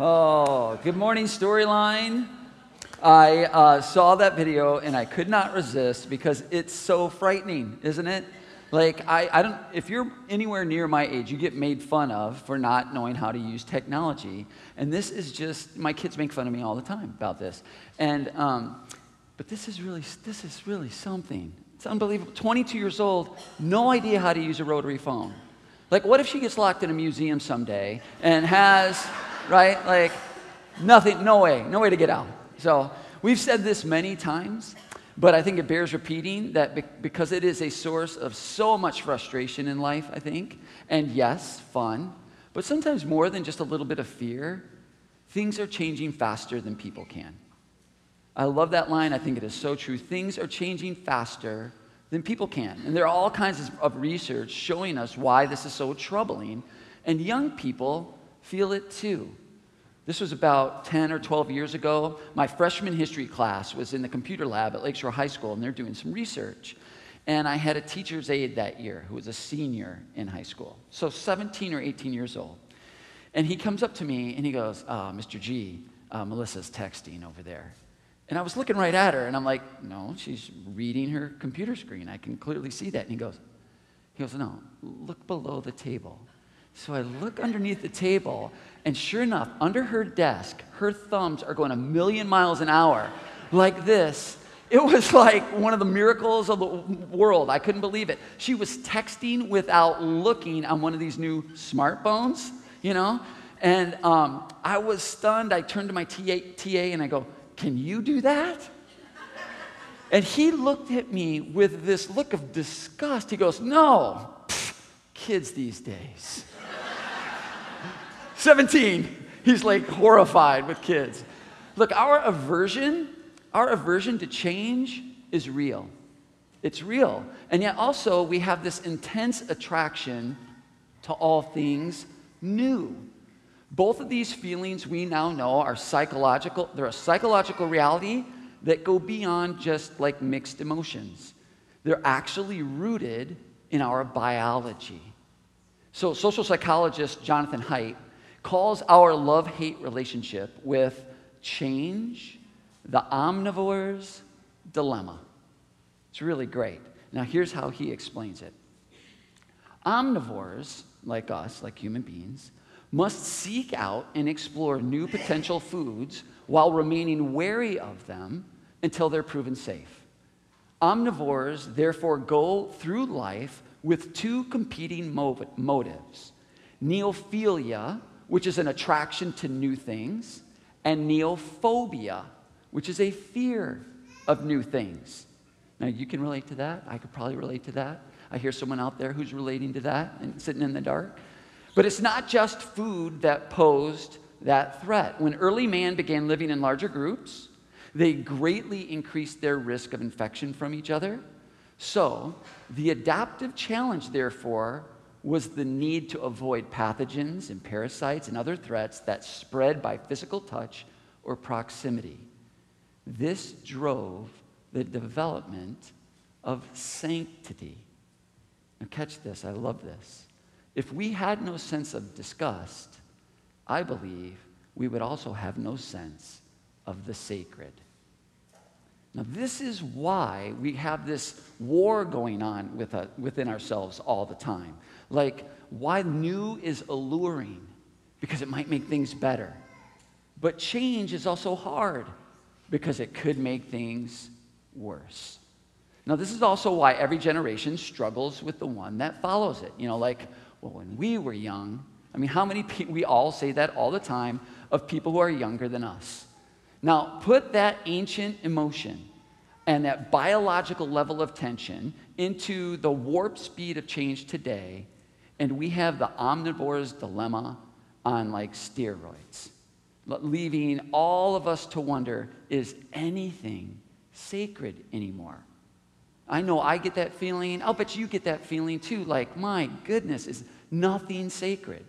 Oh, good morning, Storyline. I uh, saw that video and I could not resist because it's so frightening, isn't it? Like, I, I don't, if you're anywhere near my age, you get made fun of for not knowing how to use technology. And this is just, my kids make fun of me all the time about this. And, um, but this is really, this is really something. It's unbelievable. 22 years old, no idea how to use a rotary phone. Like, what if she gets locked in a museum someday and has, right, like, nothing, no way, no way to get out. So, we've said this many times, but I think it bears repeating that because it is a source of so much frustration in life, I think, and yes, fun, but sometimes more than just a little bit of fear, things are changing faster than people can. I love that line. I think it is so true. Things are changing faster than people can. And there are all kinds of research showing us why this is so troubling. And young people feel it too. This was about 10 or 12 years ago. My freshman history class was in the computer lab at Lakeshore High School, and they're doing some research. And I had a teacher's aide that year who was a senior in high school, so 17 or 18 years old. And he comes up to me and he goes, oh, Mr. G, uh, Melissa's texting over there. And I was looking right at her, and I'm like, no, she's reading her computer screen. I can clearly see that. And he goes, he goes, no, look below the table. So I look underneath the table, and sure enough, under her desk, her thumbs are going a million miles an hour, like this. It was like one of the miracles of the world. I couldn't believe it. She was texting without looking on one of these new smartphones, you know? And um, I was stunned. I turned to my TA, TA and I go, can you do that? And he looked at me with this look of disgust. He goes, No, Pfft, kids these days. 17. He's like horrified with kids. Look, our aversion, our aversion to change is real. It's real. And yet also we have this intense attraction to all things new. Both of these feelings we now know are psychological. They're a psychological reality that go beyond just like mixed emotions. They're actually rooted in our biology. So, social psychologist Jonathan Haidt calls our love hate relationship with change the omnivore's dilemma. It's really great. Now, here's how he explains it omnivores, like us, like human beings, must seek out and explore new potential foods while remaining wary of them until they're proven safe. Omnivores therefore go through life with two competing motives neophilia, which is an attraction to new things, and neophobia, which is a fear of new things. Now, you can relate to that. I could probably relate to that. I hear someone out there who's relating to that and sitting in the dark. But it's not just food that posed that threat. When early man began living in larger groups, they greatly increased their risk of infection from each other. So, the adaptive challenge, therefore, was the need to avoid pathogens and parasites and other threats that spread by physical touch or proximity. This drove the development of sanctity. Now, catch this, I love this. If we had no sense of disgust, I believe we would also have no sense of the sacred. Now, this is why we have this war going on with, uh, within ourselves all the time. Like, why new is alluring? Because it might make things better. But change is also hard because it could make things worse. Now, this is also why every generation struggles with the one that follows it. You know, like, well, when we were young, I mean, how many people, we all say that all the time of people who are younger than us. Now, put that ancient emotion and that biological level of tension into the warp speed of change today, and we have the omnivore's dilemma on like steroids, leaving all of us to wonder is anything sacred anymore? I know I get that feeling. I'll bet you get that feeling too. Like, my goodness, is nothing sacred.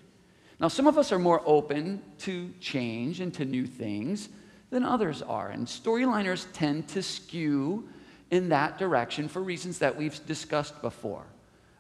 Now, some of us are more open to change and to new things than others are. And storyliners tend to skew in that direction for reasons that we've discussed before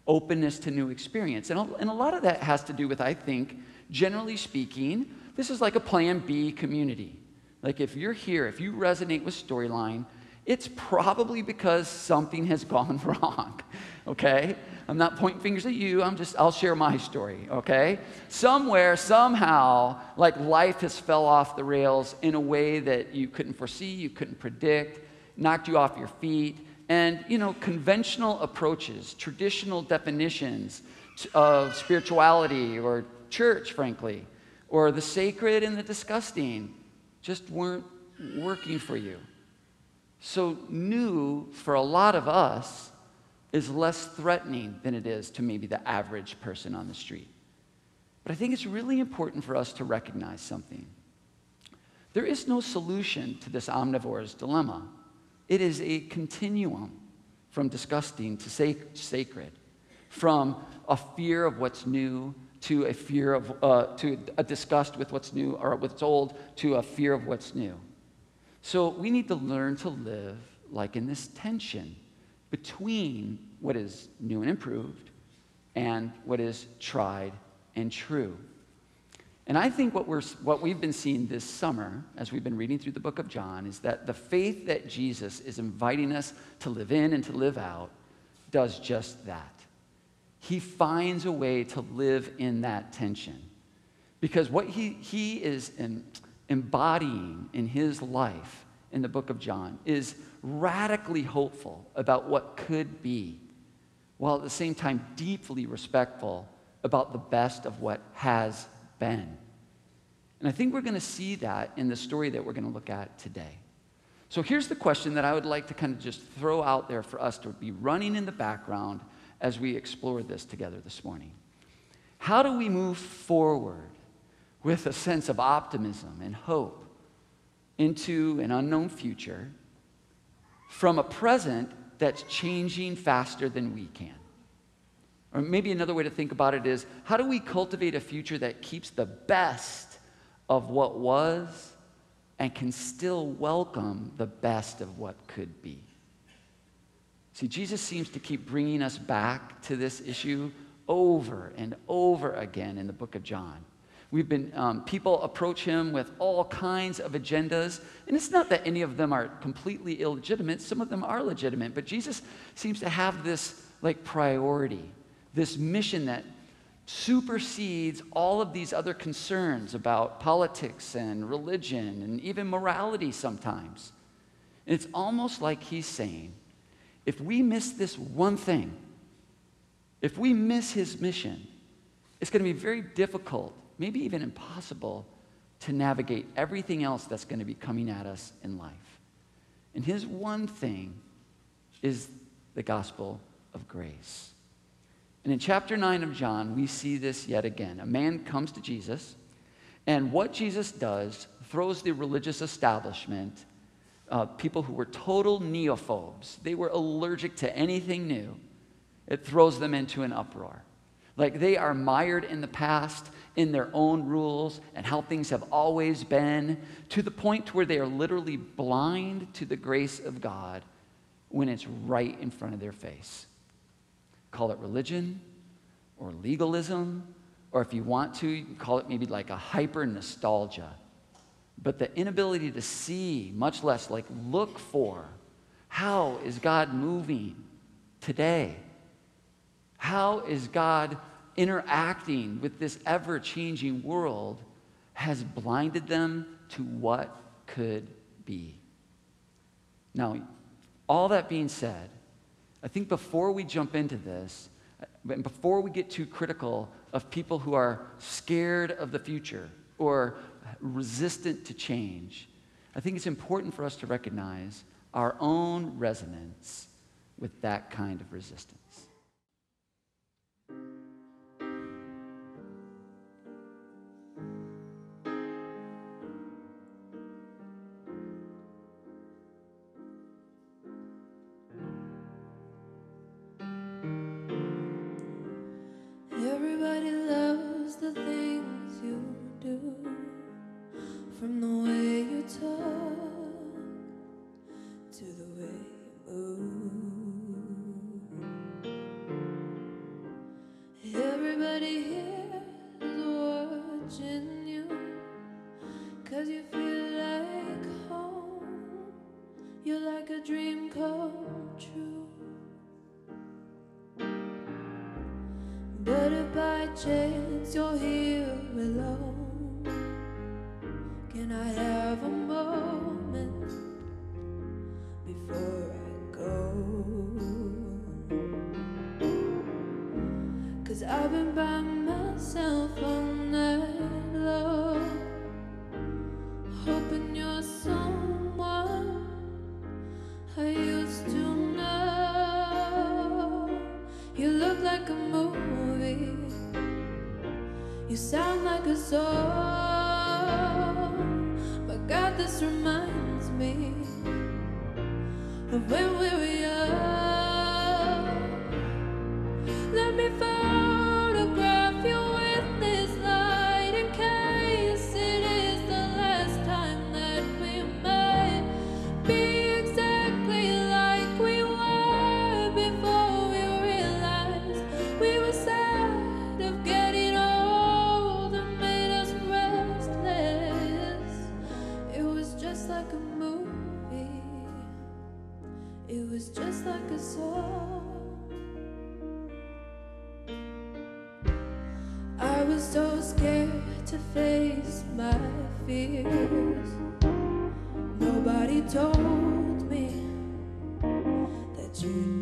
openness to new experience. And a, and a lot of that has to do with, I think, generally speaking, This is like a plan B community. Like if you're here, if you resonate with storyline, it's probably because something has gone wrong, okay? I'm not pointing fingers at you, I'm just, I'll share my story, okay? Somewhere, somehow, like life has fell off the rails in a way that you couldn't foresee, you couldn't predict, knocked you off your feet. And, you know, conventional approaches, traditional definitions of spirituality or church, frankly, or the sacred and the disgusting just weren't working for you. So, new for a lot of us is less threatening than it is to maybe the average person on the street. But I think it's really important for us to recognize something. There is no solution to this omnivore's dilemma. It is a continuum from disgusting to sac- sacred, from a fear of what's new to a fear of, uh, to a disgust with what's new or what's old to a fear of what's new. So we need to learn to live like in this tension between what is new and improved and what is tried and true. And I think what, we're, what we've been seeing this summer, as we've been reading through the book of John, is that the faith that Jesus is inviting us to live in and to live out does just that. He finds a way to live in that tension. Because what he, he is in, embodying in his life in the book of John is radically hopeful about what could be, while at the same time deeply respectful about the best of what has been. And I think we're going to see that in the story that we're going to look at today. So here's the question that I would like to kind of just throw out there for us to be running in the background as we explore this together this morning. How do we move forward with a sense of optimism and hope into an unknown future from a present that's changing faster than we can? Or maybe another way to think about it is how do we cultivate a future that keeps the best of what was and can still welcome the best of what could be? See, Jesus seems to keep bringing us back to this issue over and over again in the book of John. We've been, um, people approach him with all kinds of agendas. And it's not that any of them are completely illegitimate, some of them are legitimate. But Jesus seems to have this like priority this mission that supersedes all of these other concerns about politics and religion and even morality sometimes. And it's almost like he's saying, if we miss this one thing, if we miss his mission, it's going to be very difficult, maybe even impossible, to navigate everything else that's going to be coming at us in life. And his one thing is the gospel of grace. And in chapter 9 of John, we see this yet again. A man comes to Jesus, and what Jesus does throws the religious establishment, uh, people who were total neophobes, they were allergic to anything new, it throws them into an uproar. Like they are mired in the past, in their own rules, and how things have always been, to the point where they are literally blind to the grace of God when it's right in front of their face. Call it religion or legalism, or if you want to, you call it maybe like a hyper nostalgia. But the inability to see, much less like look for, how is God moving today? How is God interacting with this ever changing world has blinded them to what could be. Now, all that being said, I think before we jump into this, uh, and before we get too critical of people who are scared of the future or resistant to change, I think it's important for us to recognize our own resonance with that kind of resistance. soul. But God, this reminds me of when we were young. fears. Nobody told me that you.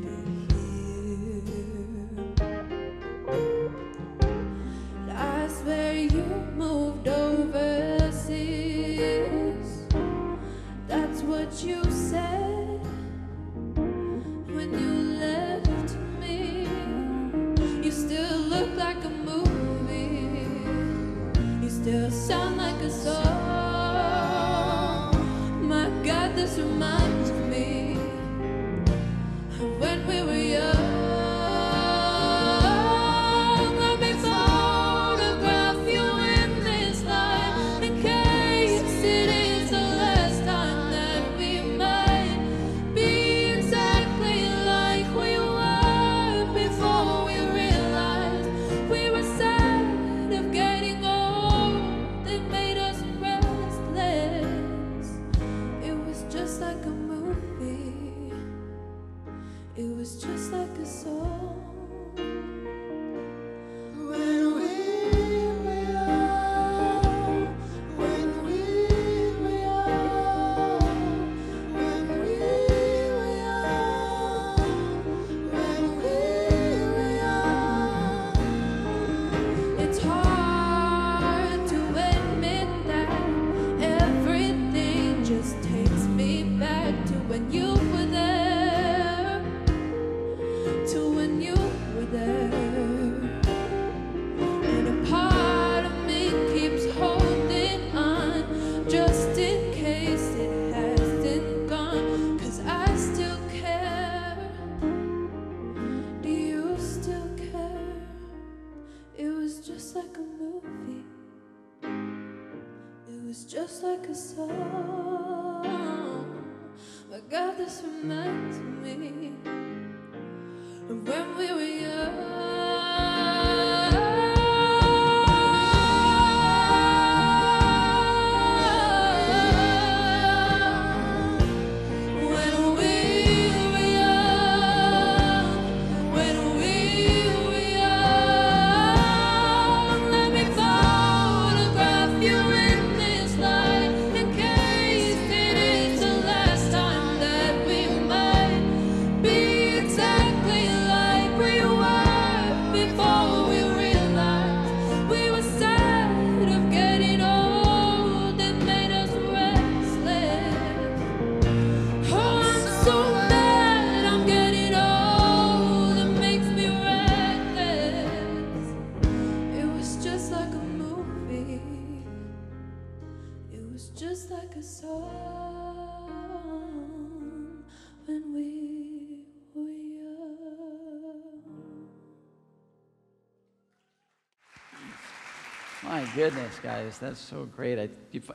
goodness, guys, that's so great. I,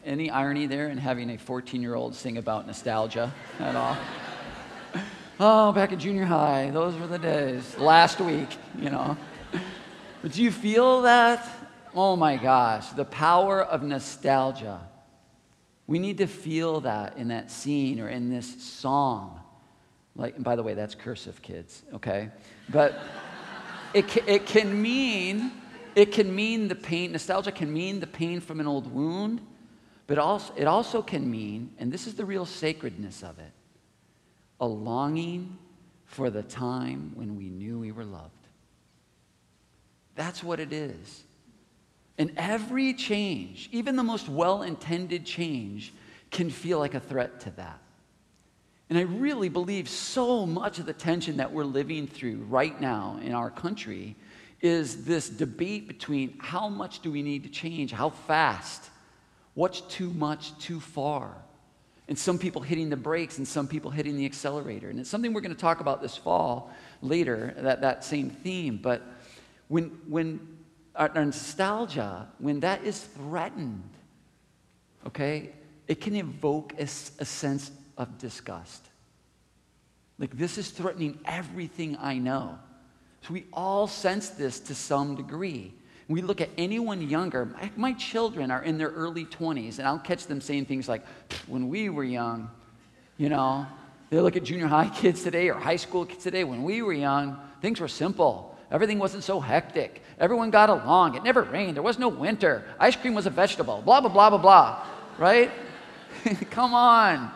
any irony there in having a 14 year old sing about nostalgia at all? oh, back in junior high, those were the days. Last week, you know. But do you feel that? Oh my gosh, the power of nostalgia. We need to feel that in that scene or in this song. Like, and by the way, that's cursive, kids, okay? But it, it can mean it can mean the pain, nostalgia can mean the pain from an old wound, but also, it also can mean, and this is the real sacredness of it, a longing for the time when we knew we were loved. That's what it is. And every change, even the most well intended change, can feel like a threat to that. And I really believe so much of the tension that we're living through right now in our country is this debate between how much do we need to change, how fast, what's too much, too far. And some people hitting the brakes and some people hitting the accelerator. And it's something we're going to talk about this fall later, that, that same theme. But when, when our, nostalgia, when that is threatened, okay, it can evoke a, a sense of disgust. Like, this is threatening everything I know. So, we all sense this to some degree. We look at anyone younger, my, my, children are in their early 20s, and I'll catch them saying things like, when we were young, you know, they look at junior high kids today or high school kids today, when we were young, things were simple. Everything wasn't so hectic. Everyone got along. It never rained. There was no winter. Ice cream was a vegetable. Blah, blah, blah, blah, blah. Right? Come on.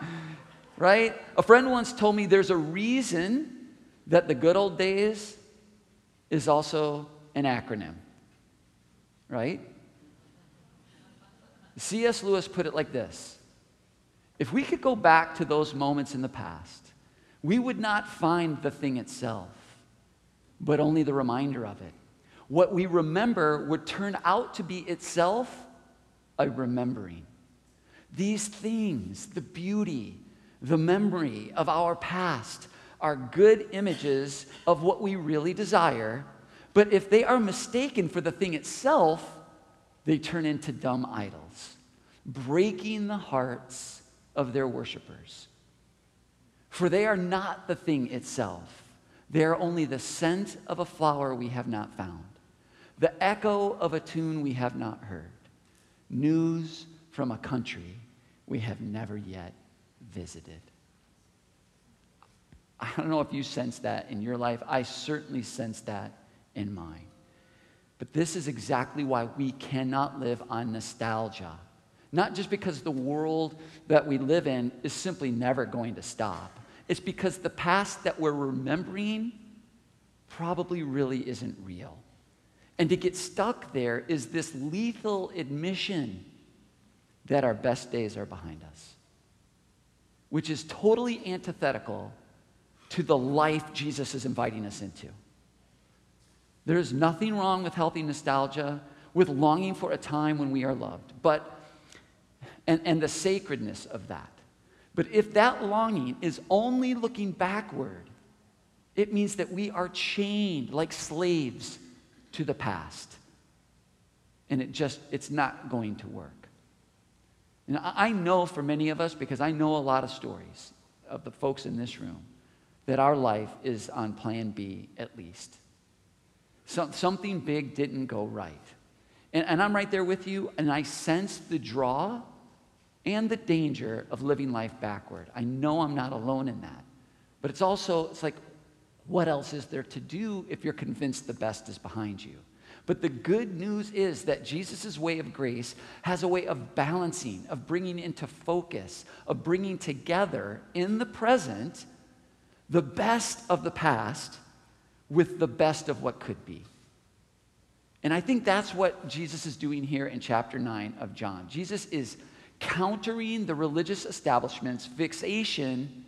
Right? A friend once told me there's a reason that the good old days is also an acronym. Right? C.S. Lewis put it like this If we could go back to those moments in the past, we would not find the thing itself but only the reminder of it. What we remember would turn out to be itself a remembering. These things, the beauty, the memory of our past, are good images of what we really desire, but if they are mistaken for the thing itself, they turn into dumb idols, breaking the hearts of their worshipers. For they are not the thing itself they are only the scent of a flower we have not found, the echo of a tune we have not heard, news from a country we have never yet visited. I don't know if you sense that in your life. I certainly sense that in mine. But this is exactly why we cannot live on nostalgia. Not just because the world that we live in is simply never going to stop, it's because the past that we're remembering probably really isn't real. And to get stuck there is this lethal admission that our best days are behind us, which is totally antithetical to the life Jesus is inviting us into. There's nothing wrong with healthy nostalgia, with longing for a time when we are loved, but and, and the sacredness of that. But if that longing is only looking backward, it means that we are chained like slaves to the past. And it just, it's not going to work. And I know for many of us, because I know a lot of stories of the folks in this room, that our life is on plan B at least. So, something big didn't go right. And, and I'm right there with you, and I sense the draw and the danger of living life backward. I know I'm not alone in that. But it's also, it's like, what else is there to do if you're convinced the best is behind you? But the good news is that Jesus' way of grace has a way of balancing, of bringing into focus, of bringing together in the present the best of the past with the best of what could be. And I think that's what Jesus is doing here in chapter 9 of John. Jesus is countering the religious establishment's fixation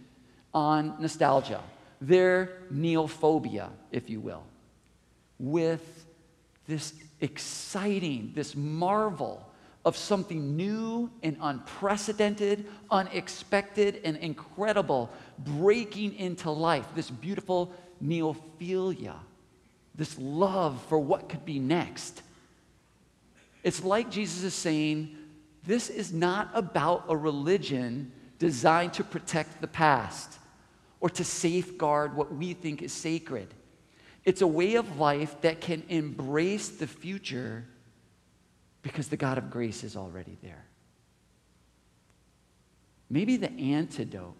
on nostalgia, their neophobia, if you will, with this exciting, this marvel of something new and unprecedented, unexpected, and incredible breaking into life, this beautiful neophilia, this love for what could be next. It's like Jesus is saying, this is not about a religion designed to protect the past or to safeguard what we think is sacred. It's a way of life that can embrace the future because the God of grace is already there. Maybe the antidote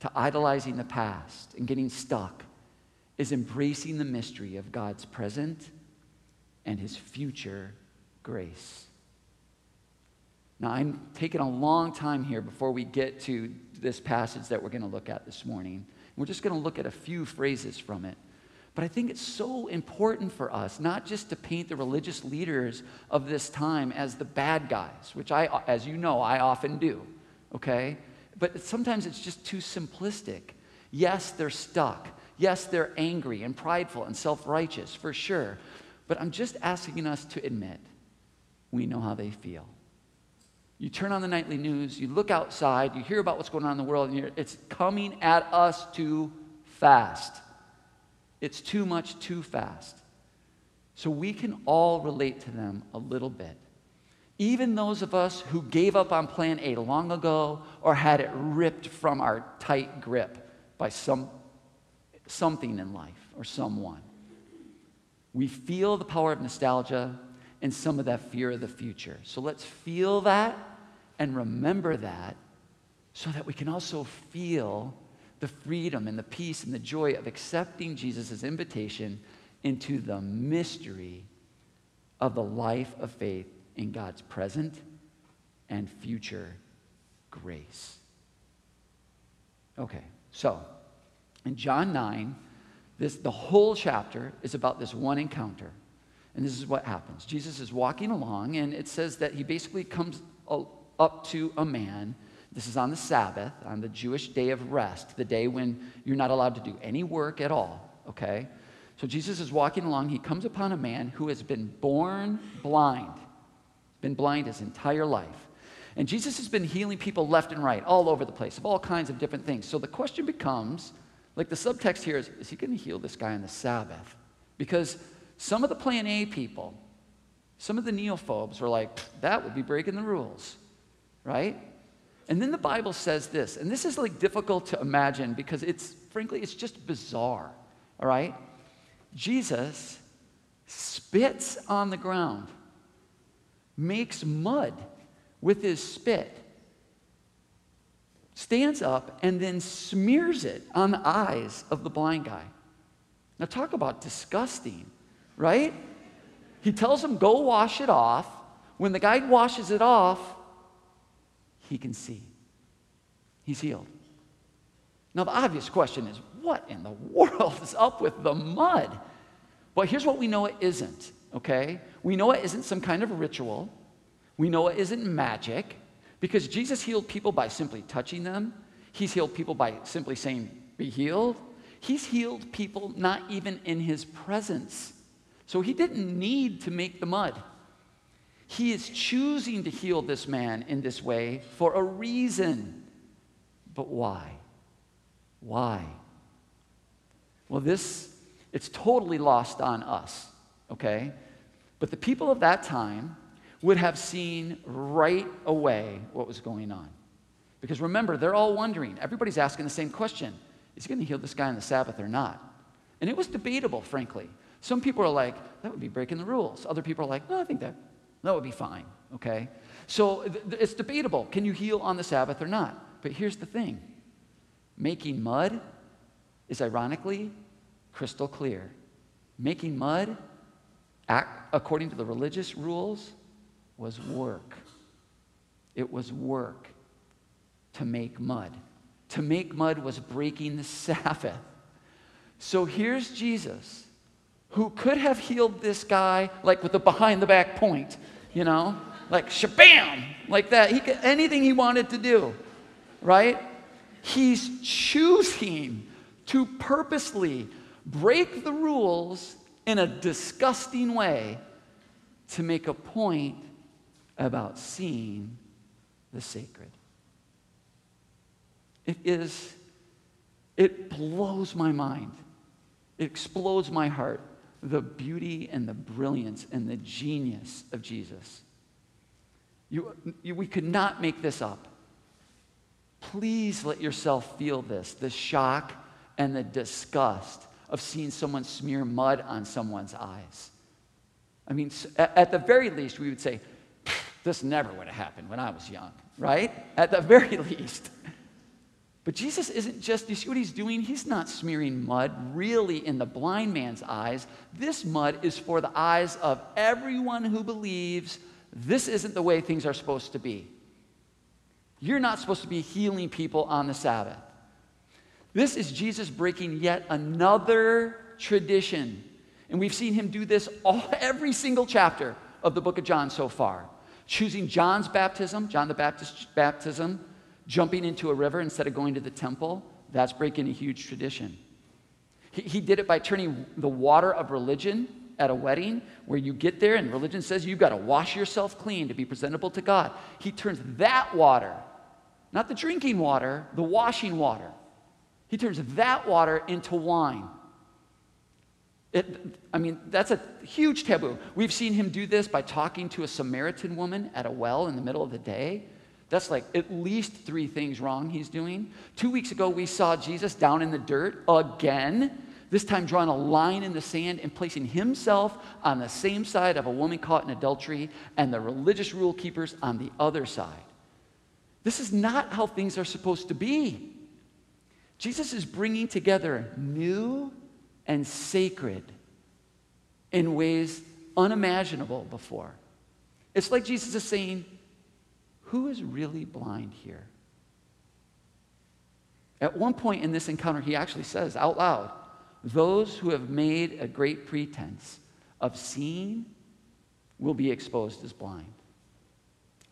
to idolizing the past and getting stuck is embracing the mystery of God's present and his future grace. Now, I'm taking a long time here before we get to this passage that we're going to look at this morning. We're just going to look at a few phrases from it. But I think it's so important for us not just to paint the religious leaders of this time as the bad guys, which I, as you know, I often do, okay? But sometimes it's just too simplistic. Yes, they're stuck. Yes, they're angry and prideful and self righteous, for sure. But I'm just asking us to admit we know how they feel. You turn on the nightly news, you look outside, you hear about what's going on in the world, and it's coming at us too fast. It's too much too fast. So we can all relate to them a little bit. Even those of us who gave up on plan A long ago or had it ripped from our tight grip by some, something in life or someone. We feel the power of nostalgia and some of that fear of the future. So let's feel that and remember that so that we can also feel the freedom and the peace and the joy of accepting Jesus' invitation into the mystery of the life of faith in God's present and future grace. Okay, so in John 9, this, the whole chapter is about this one encounter. And this is what happens Jesus is walking along, and it says that he basically comes up to a man. This is on the Sabbath, on the Jewish day of rest, the day when you're not allowed to do any work at all, okay? So Jesus is walking along. He comes upon a man who has been born blind, been blind his entire life. And Jesus has been healing people left and right, all over the place, of all kinds of different things. So the question becomes like the subtext here is is he going to heal this guy on the Sabbath? Because some of the plan A people, some of the neophobes were like, that would be breaking the rules right? And then the Bible says this, and this is like difficult to imagine because it's, frankly, it's just bizarre, all right? Jesus spits on the ground, makes mud with his spit, stands up, and then smears it on the eyes of the blind guy. Now, talk about disgusting, right? He tells him, go wash it off. When the guy washes it off, he can see. He's healed. Now, the obvious question is what in the world is up with the mud? Well, here's what we know it isn't, okay? We know it isn't some kind of ritual. We know it isn't magic because Jesus healed people by simply touching them. He's healed people by simply saying, Be healed. He's healed people not even in his presence. So he didn't need to make the mud. He is choosing to heal this man in this way for a reason. But why? Why? Well, this, it's totally lost on us, okay? But the people of that time would have seen right away what was going on. Because remember, they're all wondering, everybody's asking the same question is he going to heal this guy on the Sabbath or not? And it was debatable, frankly. Some people are like, that would be breaking the rules. Other people are like, no, I think that that would be fine, okay? So it's debatable can you heal on the Sabbath or not? But here's the thing making mud is ironically crystal clear. Making mud, according to the religious rules, was work. It was work to make mud. To make mud was breaking the Sabbath. So here's Jesus who could have healed this guy like with a behind the back point, you know, like shabam, like that. He could, anything he wanted to do, right? He's choosing to purposely break the rules in a disgusting way to make a point about seeing the sacred. It is, it blows my mind. It explodes my heart the beauty and the brilliance and the genius of Jesus. You, you, we could not make this up. Please let yourself feel this the shock and the disgust of seeing someone smear mud on someone's eyes. I mean, at the very least, we would say, this never would have happened when I was young, right? At the very least. But Jesus isn't just, you see what he's doing? He's not smearing mud really in the blind man's eyes. This mud is for the eyes of everyone who believes this isn't the way things are supposed to be. You're not supposed to be healing people on the Sabbath. This is Jesus breaking yet another tradition. And we've seen him do this all, every single chapter of the book of John so far. Choosing John's baptism, John the Baptist's baptism, jumping into a river instead of going to the temple, that's breaking a huge tradition. He, he did it by turning the water of religion at a wedding, where you get there and religion says you've got to wash yourself clean to be presentable to God. He turns that water, not the drinking water, the washing water, he turns that water into wine. It, I mean, that's a huge taboo. We've seen him do this by talking to a Samaritan woman at a well in the middle of the day. That's like at least three things wrong he's doing. Two weeks ago, we saw Jesus down in the dirt again, this time drawing a line in the sand and placing himself on the same side of a woman caught in adultery and the religious rule keepers on the other side. This is not how things are supposed to be. Jesus is bringing together new and sacred in ways unimaginable before. It's like Jesus is saying, Who is really blind here? At one point in this encounter, he actually says out loud, Those who have made a great pretense of seeing will be exposed as blind.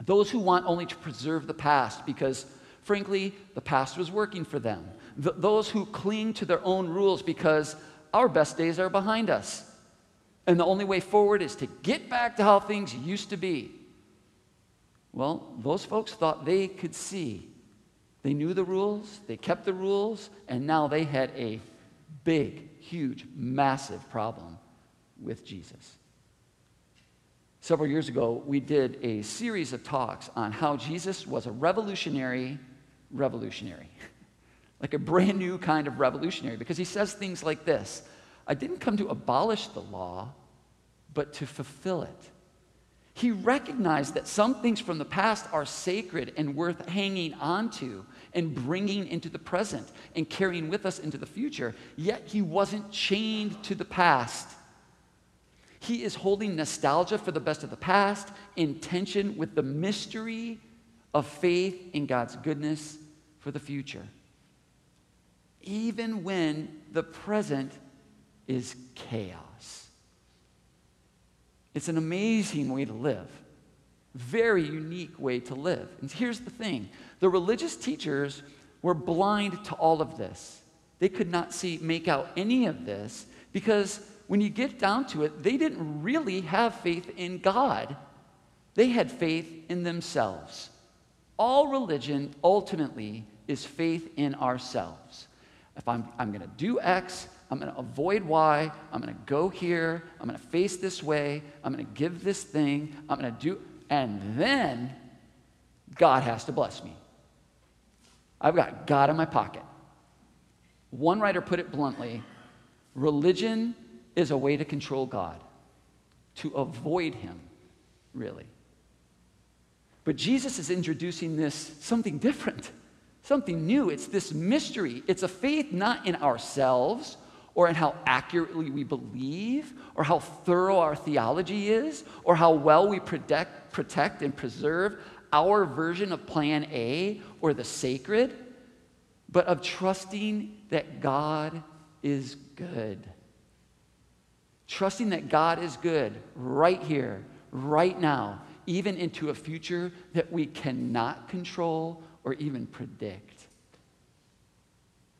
Those who want only to preserve the past because, frankly, the past was working for them. Th- those who cling to their own rules because our best days are behind us. And the only way forward is to get back to how things used to be. Well, those folks thought they could see. They knew the rules, they kept the rules, and now they had a big, huge, massive problem with Jesus. Several years ago, we did a series of talks on how Jesus was a revolutionary revolutionary. like a brand new kind of revolutionary, because he says things like this I didn't come to abolish the law, but to fulfill it. He recognized that some things from the past are sacred and worth hanging on to and bringing into the present and carrying with us into the future, yet he wasn't chained to the past. He is holding nostalgia for the best of the past in tension with the mystery of faith in God's goodness for the future even when the present is chaos. It's an amazing way to live, very unique way to live. And here's the thing the religious teachers were blind to all of this. They could not see, make out any of this because when you get down to it, they didn't really have faith in God. They had faith in themselves. All religion ultimately is faith in ourselves. If I'm, I'm going to do X, I'm going to avoid Y, I'm going to go here, I'm going to face this way, I'm going to give this thing, I'm going to do, and then God has to bless me. I've got God in my pocket. One writer put it bluntly religion is a way to control God, to avoid Him, really. But Jesus is introducing this something different something new. It's this mystery. It's a faith not in ourselves or in how accurately we believe or how thorough our theology is or how well we protect, protect and preserve our version of plan A or the sacred, but of trusting that God is good. Trusting that God is good right here, right now, even into a future that we cannot control or even predict.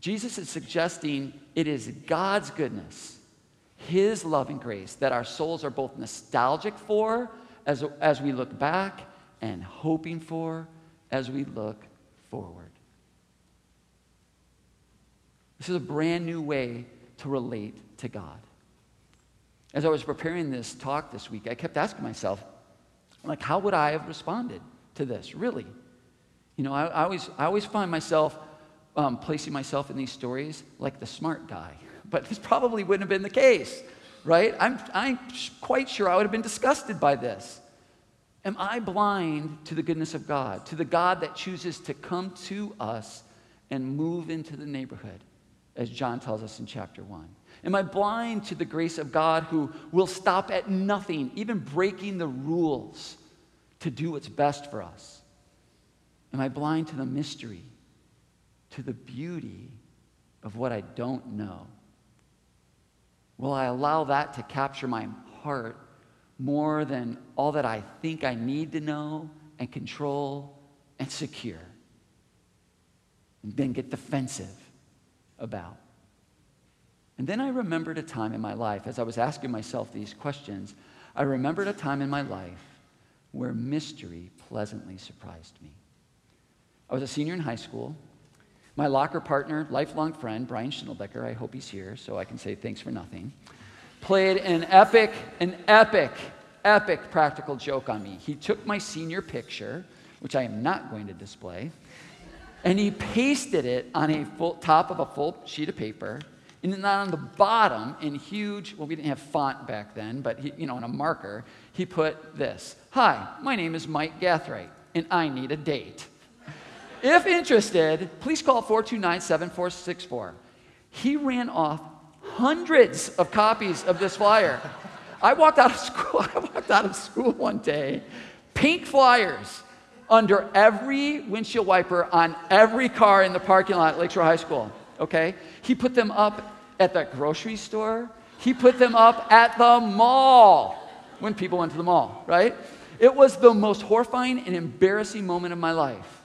Jesus is suggesting it is God's goodness, His love and grace, that our souls are both nostalgic for as, as we look back and hoping for as we look forward. This is a brand new way to relate to God. As I was preparing this talk this week, I kept asking myself, like, how would I have responded to this, really? You know, I, I always, I always find myself um, placing myself in these stories like the smart guy, but this probably wouldn't have been the case, right? I'm, I'm quite sure I would have been disgusted by this. Am I blind to the goodness of God, to the God that chooses to come to us and move into the neighborhood, as John tells us in chapter 1? Am I blind to the grace of God who will stop at nothing, even breaking the rules, to do what's best for us? Am I blind to the mystery, to the beauty of what I don't know? Will I allow that to capture my heart more than all that I think I need to know and control and secure? And then get defensive about. And then I remembered a time in my life, as I was asking myself these questions, I remembered a time in my life where mystery pleasantly surprised me. I was a senior in high school. My locker partner, lifelong friend, Brian Schindelbecker, I hope he's here so I can say thanks for nothing, played an epic, an epic, epic practical joke on me. He took my senior picture, which I am not going to display, and he pasted it on a full, top of a full sheet of paper. And then on the bottom, in huge, well, we didn't have font back then, but he, you know, in a marker, he put this Hi, my name is Mike Gathright, and I need a date. If interested, please call 429 7464. He ran off hundreds of copies of this flyer. I walked out of school, I walked out of school one day, pink flyers under every windshield wiper on every car in the parking lot at Lakeshore High School. Okay? He put them up at the grocery store. He put them up at the mall when people went to the mall, right? It was the most horrifying and embarrassing moment of my life.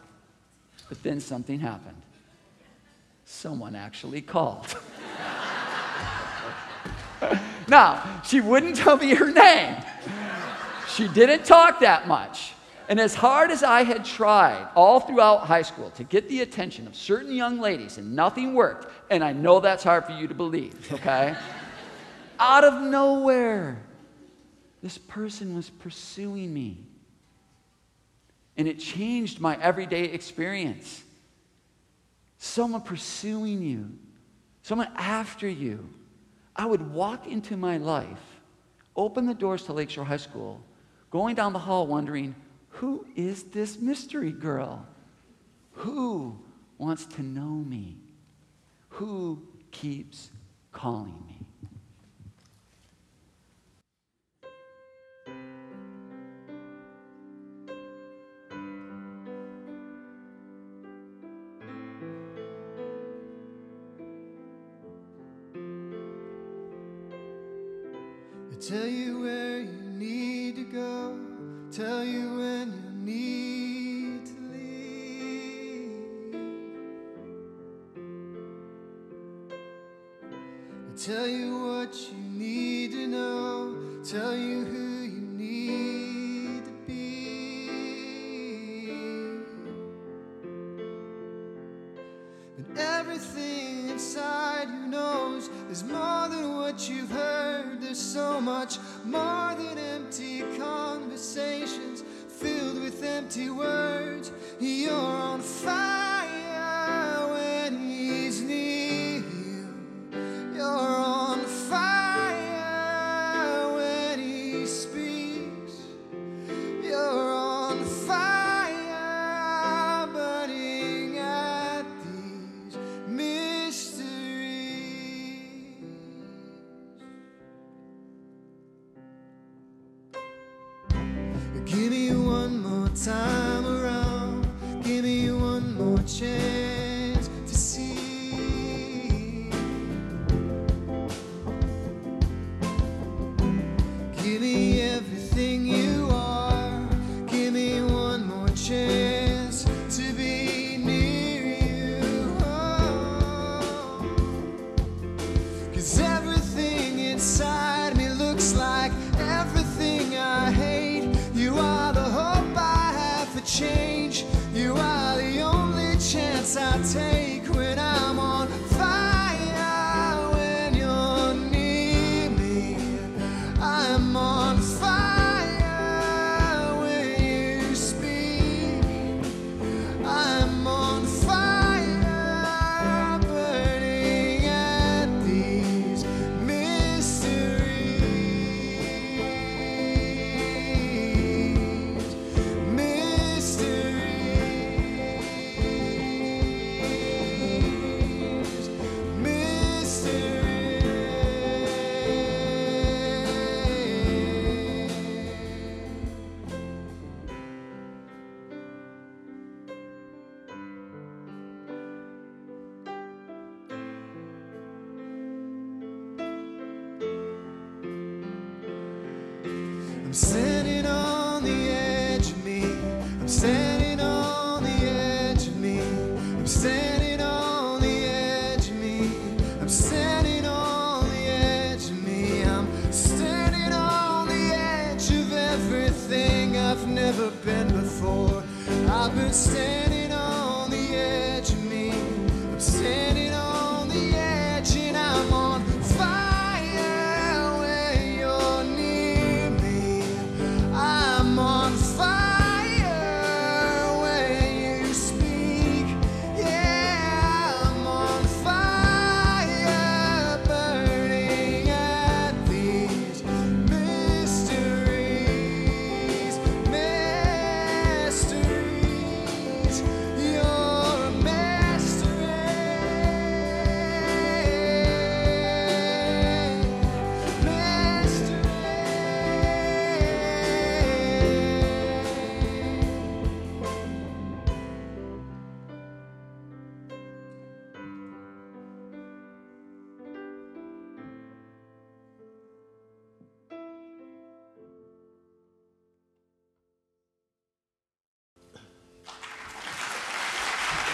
But then something happened. Someone actually called. now, she wouldn't tell me her name. She didn't talk that much. And as hard as I had tried all throughout high school to get the attention of certain young ladies, and nothing worked, and I know that's hard for you to believe, okay? Out of nowhere, this person was pursuing me. And it changed my everyday experience. Someone pursuing you, someone after you. I would walk into my life, open the doors to Lakeshore High School, going down the hall wondering, who is this mystery girl? Who wants to know me? Who keeps calling me?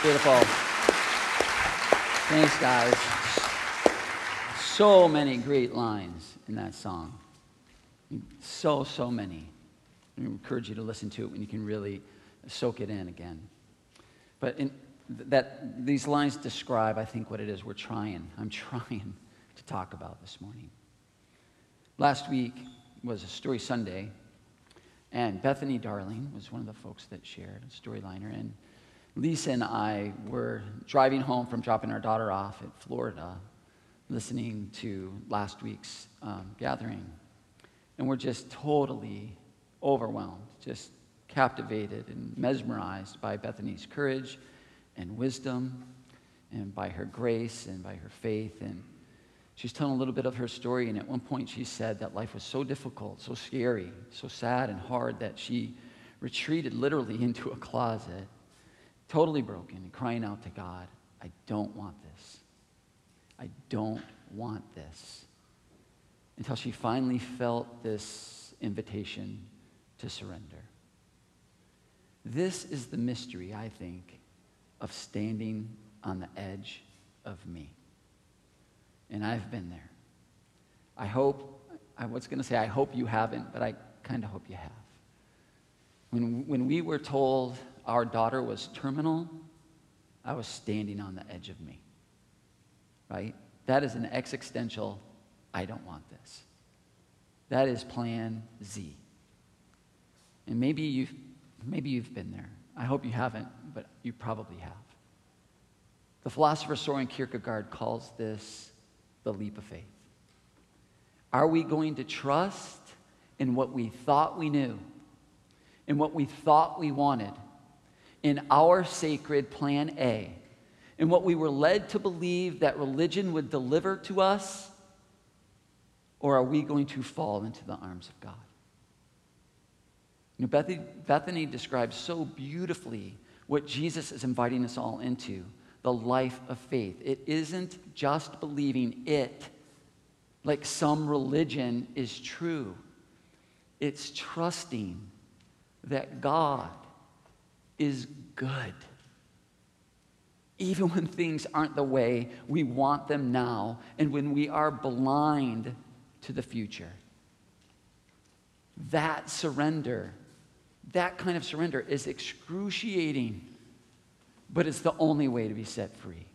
Beautiful. Thanks, guys. So many great lines in that song. So, so many. I encourage you to listen to it when you can really soak it in again. But in, that, these lines describe, I think, what it is we're trying. I'm trying to talk about this morning. Last week was a Story Sunday, and Bethany Darling was one of the folks that shared a storyliner. And Lisa and I were driving home from dropping our daughter off at Florida, listening to last week's um, gathering. And we're just totally overwhelmed, just captivated and mesmerized by Bethany's courage and wisdom, and by her grace and by her faith. And she's telling a little bit of her story. And at one point, she said that life was so difficult, so scary, so sad and hard that she retreated literally into a closet totally broken and crying out to God, I don't want this. I don't want this. Until she finally felt this invitation to surrender. This is the mystery, I think, of standing on the edge of me. And I've been there. I hope, I was going to say, I hope you haven't, but I kind of hope you have. When, when we were told our daughter was terminal, I was standing on the edge of me. Right? That is an existential, I don't want this. That is plan Z. And maybe you've, maybe you've been there. I hope you haven't, but you probably have. The philosopher Soren Kierkegaard calls this the leap of faith. Are we going to trust in what we thought we knew, in what we thought we wanted, in our sacred plan A, in what we were led to believe that religion would deliver to us, or are we going to fall into the arms of God? You know, Bethany, Bethany describes so beautifully what Jesus is inviting us all into the life of faith. It isn't just believing it like some religion is true, it's trusting that God is good. Even when things aren't the way we want them now, and when we are blind to the future. That surrender, that kind of surrender is excruciating, but it's the only way to be set free.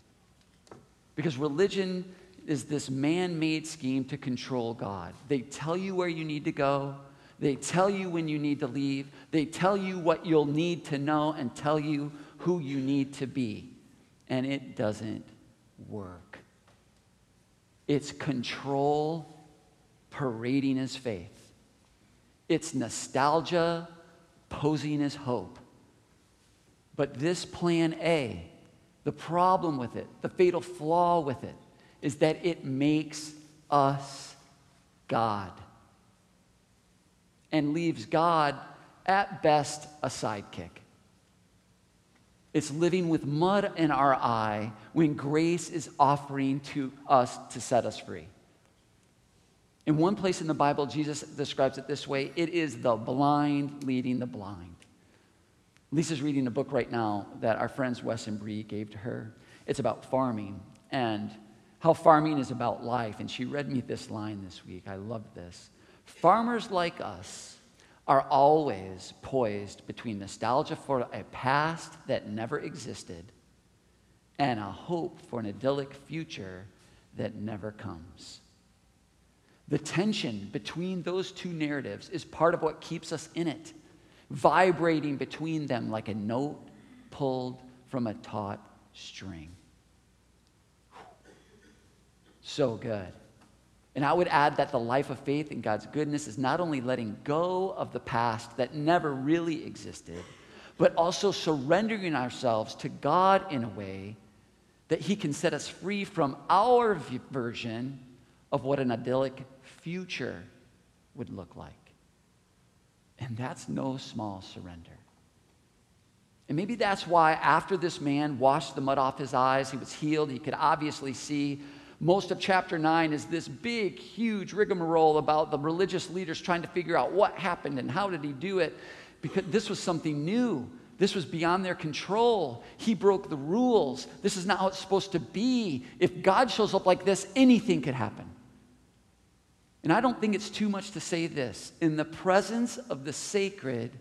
Because religion is this man made scheme to control God. They tell you where you need to go, they tell you when you need to leave, they tell you what you'll need to know, and tell you who you need to be. And it doesn't work. It's control parading as faith, it's nostalgia posing as hope. But this plan A, the problem with it, the fatal flaw with it, is that it makes us God and leaves God, at best, a sidekick. It's living with mud in our eye when grace is offering to us to set us free. In one place in the Bible, Jesus describes it this way it is the blind leading the blind. Lisa's reading a book right now that our friends Wes and Bree gave to her. It's about farming and how farming is about life. And she read me this line this week. I love this. Farmers like us are always poised between nostalgia for a past that never existed and a hope for an idyllic future that never comes. The tension between those two narratives is part of what keeps us in it, vibrating between them like a note pulled from a taut string. So good. And I would add that the life of faith in God's goodness is not only letting go of the past that never really existed, but also surrendering ourselves to God in a way that He can set us free from our version of what an idyllic future would look like. And that's no small surrender. And maybe that's why, after this man washed the mud off his eyes, he was healed, he could obviously see. Most of chapter 9 is this big, huge rigmarole about the religious leaders trying to figure out what happened and how did he do it, because this was something new. This was beyond their control. He broke the rules. This is not how it's supposed to be. If God shows up like this, anything could happen. And I don't think it's too much to say this. In the presence of the sacred,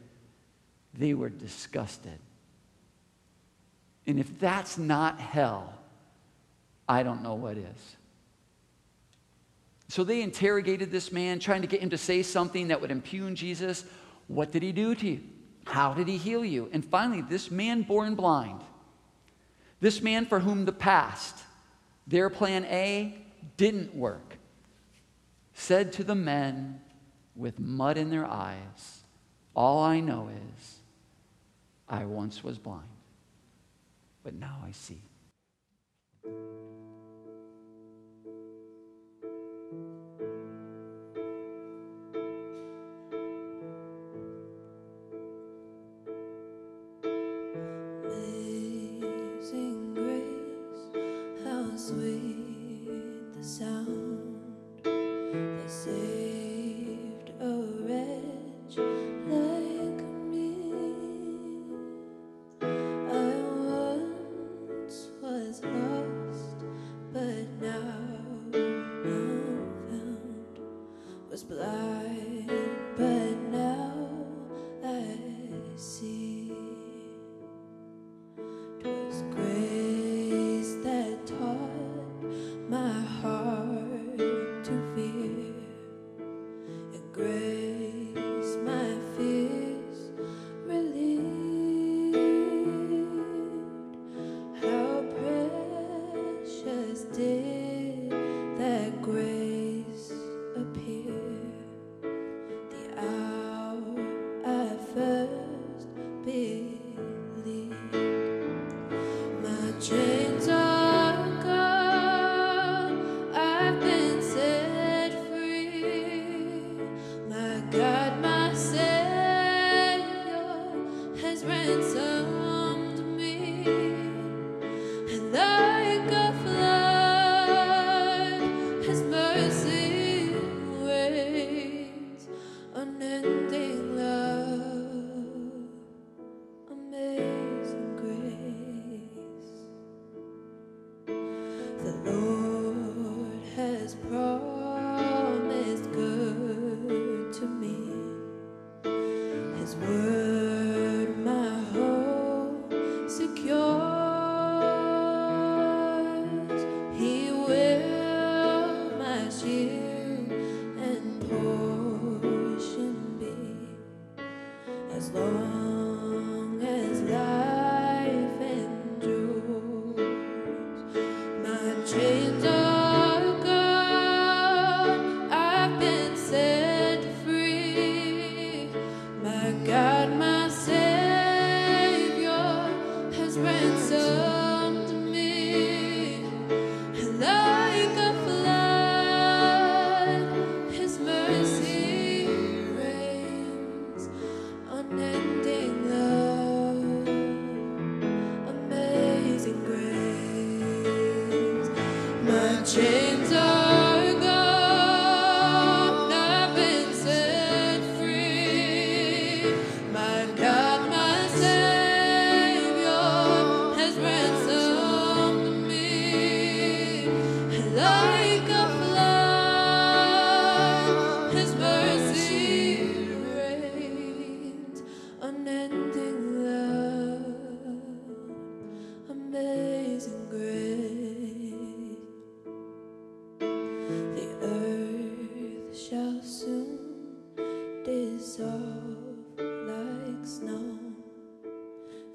they were disgusted. And if that's not hell, I don't know what is. So they interrogated this man, trying to get him to say something that would impugn Jesus. What did he do to you? How did he heal you? And finally, this man born blind, this man for whom the past, their plan A, didn't work, said to the men with mud in their eyes, All I know is I once was blind, but now I see.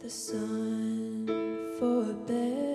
The sun forbear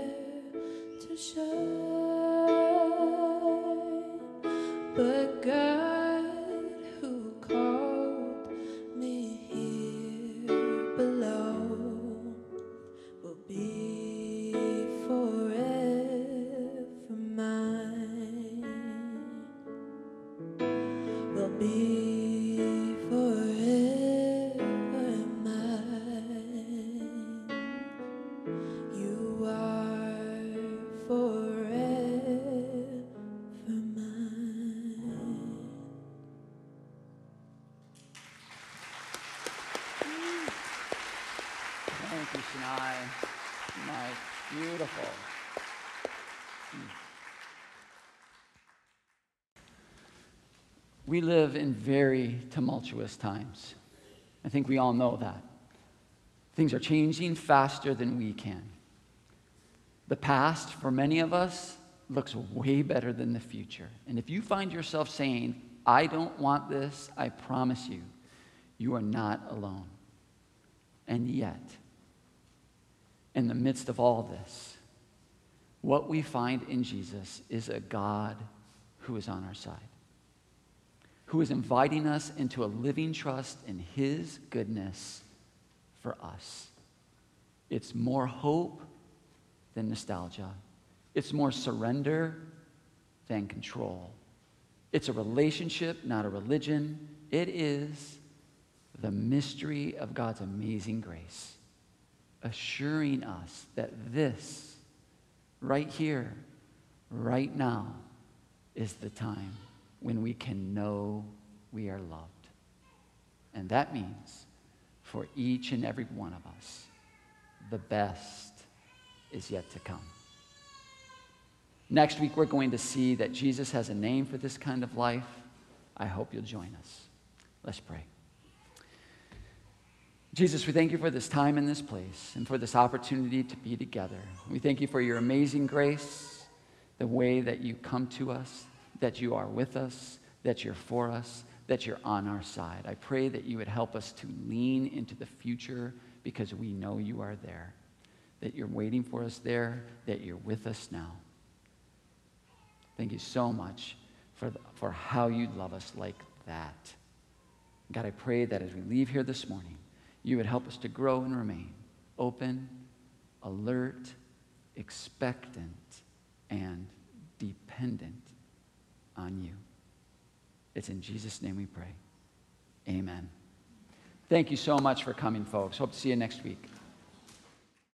We live in very tumultuous times. I think we all know that. Things are changing faster than we can. The past, for many of us, looks way better than the future. And if you find yourself saying, I don't want this, I promise you, you are not alone. And yet, in the midst of all this, what we find in Jesus is a God who is on our side, who is inviting us into a living trust in His goodness for us. It's more hope than nostalgia, it's more surrender than control. It's a relationship, not a religion. It is the mystery of God's amazing grace, assuring us that this, right here, right now, is the time when we can know we are loved. And that means for each and every one of us, the best is yet to come. Next week, we're going to see that Jesus has a name for this kind of life. I hope you'll join us. Let's pray. Jesus, we thank you for this time in this place and for this opportunity to be together. We thank you for your amazing grace, the way that you come to us, that you are with us, that you're for us, that you're on our side. I pray that you would help us to lean into the future because we know you are there, that you're waiting for us there, that you're with us now. Thank you so much for, for how you love us like that. God, I pray that as we leave here this morning, you would help us to grow and remain open, alert, expectant, and dependent on you. It's in Jesus' name we pray. Amen. Thank you so much for coming, folks. Hope to see you next week.